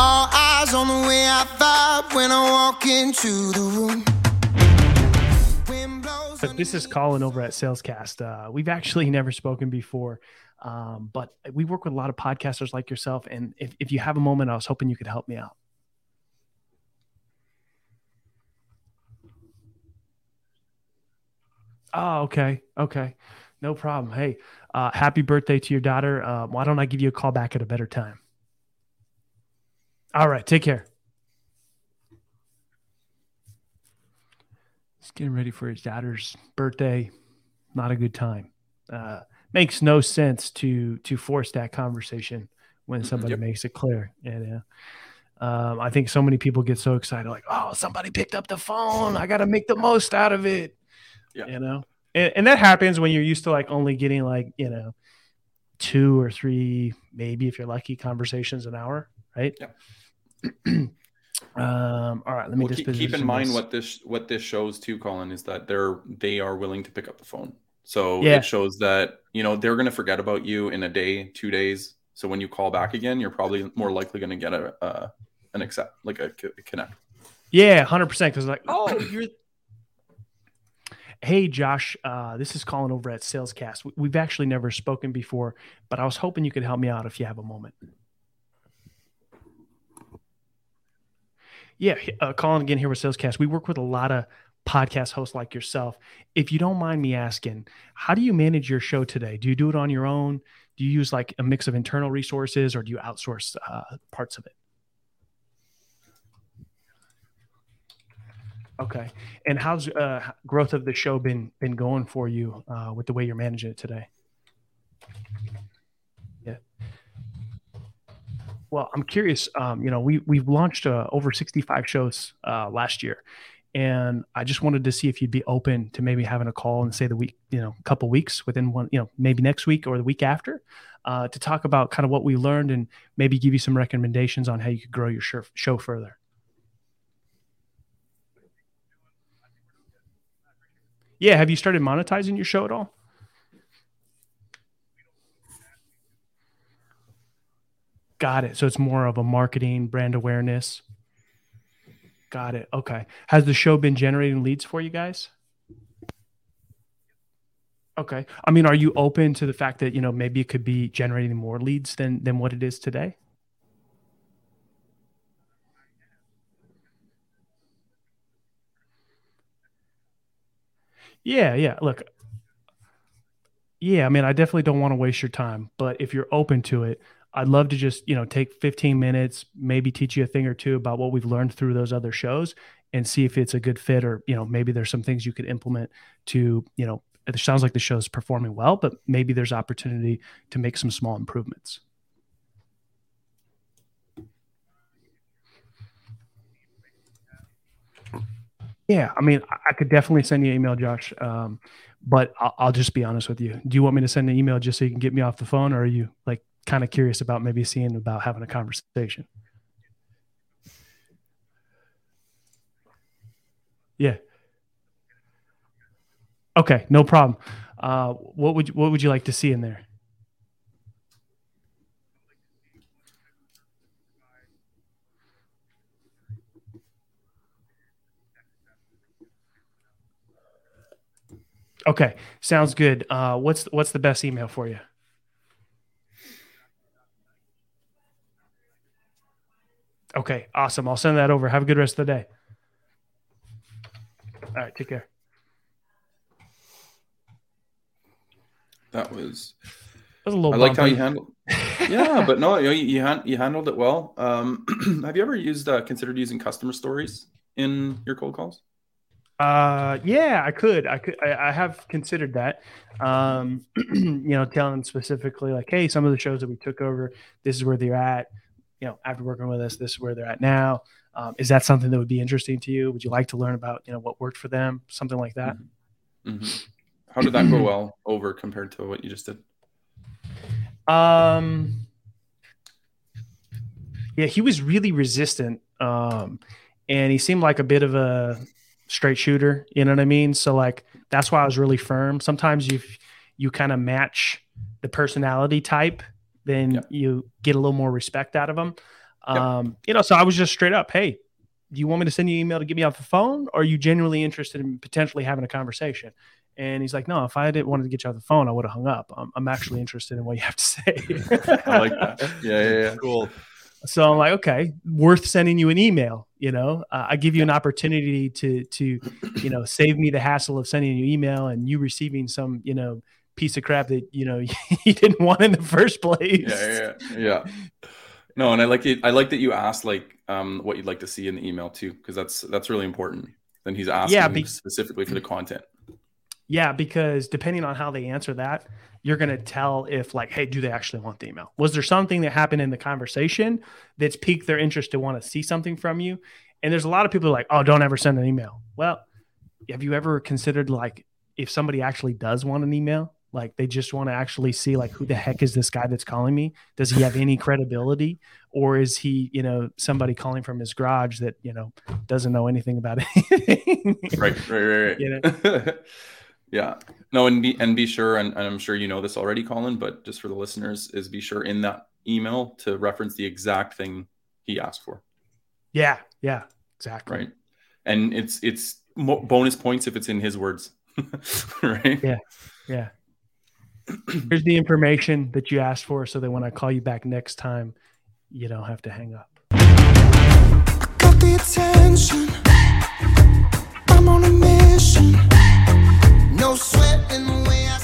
All eyes on the way I vibe when I walk into the room. But this is Collin over at Salescast. Uh, we've actually never spoken before, um, but we work with a lot of podcasters like yourself. And if, if you have a moment, I was hoping you could help me out. Oh, okay. Okay. No problem. Hey, uh, happy birthday to your daughter. Uh, why don't I give you a call back at a better time? All right. Take care. He's getting ready for his daughter's birthday. Not a good time. Uh, makes no sense to to force that conversation when somebody yep. makes it clear. Yeah. Um, I think so many people get so excited, like, oh, somebody picked up the phone. I got to make the most out of it. Yeah. You know, and, and that happens when you're used to like only getting like, you know, two or three, maybe if you're lucky, conversations an hour, right? Yeah. um, all right, let me well, just keep, keep in mind this. what this what this shows too, Collin, is that they're they are willing to pick up the phone. So yeah. it shows that you know they're going to forget about you in a day, two days. So when you call back again, you're probably more likely going to get a, a an accept like a, a connect. Yeah, hundred percent. Because like, oh, you're Hey, Josh, uh, this is Collin over at Salescast. We've actually never spoken before, but I was hoping you could help me out if you have a moment. Yeah, uh, Collin again here with Salescast. We work with a lot of podcast hosts like yourself. If you don't mind me asking, how do you manage your show today? Do you do it on your own? Do you use like a mix of internal resources or do you outsource uh, parts of it? Okay. And how's uh, growth of the show been been going for you uh, with the way you're managing it today? Yeah. Well, I'm curious. Um, you know, we we've launched uh, over 65 shows uh, last year, and I just wanted to see if you'd be open to maybe having a call and say the week, you know, a couple weeks within one, you know, maybe next week or the week after, uh, to talk about kind of what we learned and maybe give you some recommendations on how you could grow your show further. Yeah. Have you started monetizing your show at all? Got it. So it's more of a marketing brand awareness. Got it. Okay. Has the show been generating leads for you guys? Okay. I mean, are you open to the fact that, you know, maybe it could be generating more leads than than what it is today? Yeah, yeah. Look, yeah, I mean, I definitely don't want to waste your time, but if you're open to it, I'd love to just, you know, take 15 minutes, maybe teach you a thing or two about what we've learned through those other shows and see if it's a good fit or, you know, maybe there's some things you could implement to, you know, it sounds like the show's performing well, but maybe there's opportunity to make some small improvements. Yeah, I mean, I could definitely send you an email, Josh. Um, but I'll, I'll, just be honest with you. Do you want me to send an email just so you can get me off the phone, or are you like kind of curious about maybe seeing about having a conversation? Yeah. Okay, no problem. Uh, what would you, what would you like to see in there? Okay, sounds good. Uh, what's what's the best email for you? Okay, awesome. I'll send that over. Have a good rest of the day. All right, take care. That was. That was a little. I liked how you handled. yeah, but no, you you, hand, you handled it well. Um, have you ever used uh, considered using customer stories in your cold calls? Uh, yeah, I could. I could. I, I have considered that. Um, you know, telling them specifically, like, hey, some of the shows that we took over, this is where they're at. You know, after working with us, this is where they're at now. Um, is that something that would be interesting to you? Would you like to learn about, you know, what worked for them, something like that? Mm-hmm. mm-hmm. How did that go well over compared to what you just did? Um, yeah, he was really resistant. Um, and he seemed like a bit of a straight shooter. You know what I mean? So like that's why I was really firm. Sometimes you you kind of match the personality type, then yeah. you get a little more respect out of them. Um, you know, so I was just straight up, hey, do you want me to send you an email to get me off the phone, or are you genuinely interested in potentially having a conversation? And he's like, no, if I didn't want to get you off the phone, I would have hung up. I'm, I'm actually interested in what you have to say. I like that. Yeah, yeah, yeah. Cool. So I'm like, okay, worth sending you an email. You know, uh, I give you an opportunity to to you know save me the hassle of sending you email and you receiving some you know piece of crap that you know you didn't want in the first place. Yeah, yeah, yeah. No, and I like it. I like that you asked like um, what you'd like to see in the email too, because that's that's really important. Then he's asking yeah, be- specifically for the content. Yeah, because depending on how they answer that, you're going to tell if, like, hey, do they actually want the email? Was there something that happened in the conversation that's piqued their interest to want to see something from you? And there's a lot of people like, oh, don't ever send an email. Well, have you ever considered, like, if somebody actually does want an email, like they just want to actually see like who the heck is this guy that's calling me does he have any credibility or is he you know somebody calling from his garage that you know doesn't know anything about anything right right right, right. You know? Yeah. No, and be and be sure, and, and, I'm sure you know this already, Collin, but just for the listeners, is be sure in that email to reference the exact thing he asked for. Yeah, yeah, exactly. Right. And it's it's bonus points if it's in his words. right. Yeah. Yeah. Here's the information that you asked for so that when I call you back next time, you don't have to hang up. Got the attention. I'm on a mission. No sweat in the way I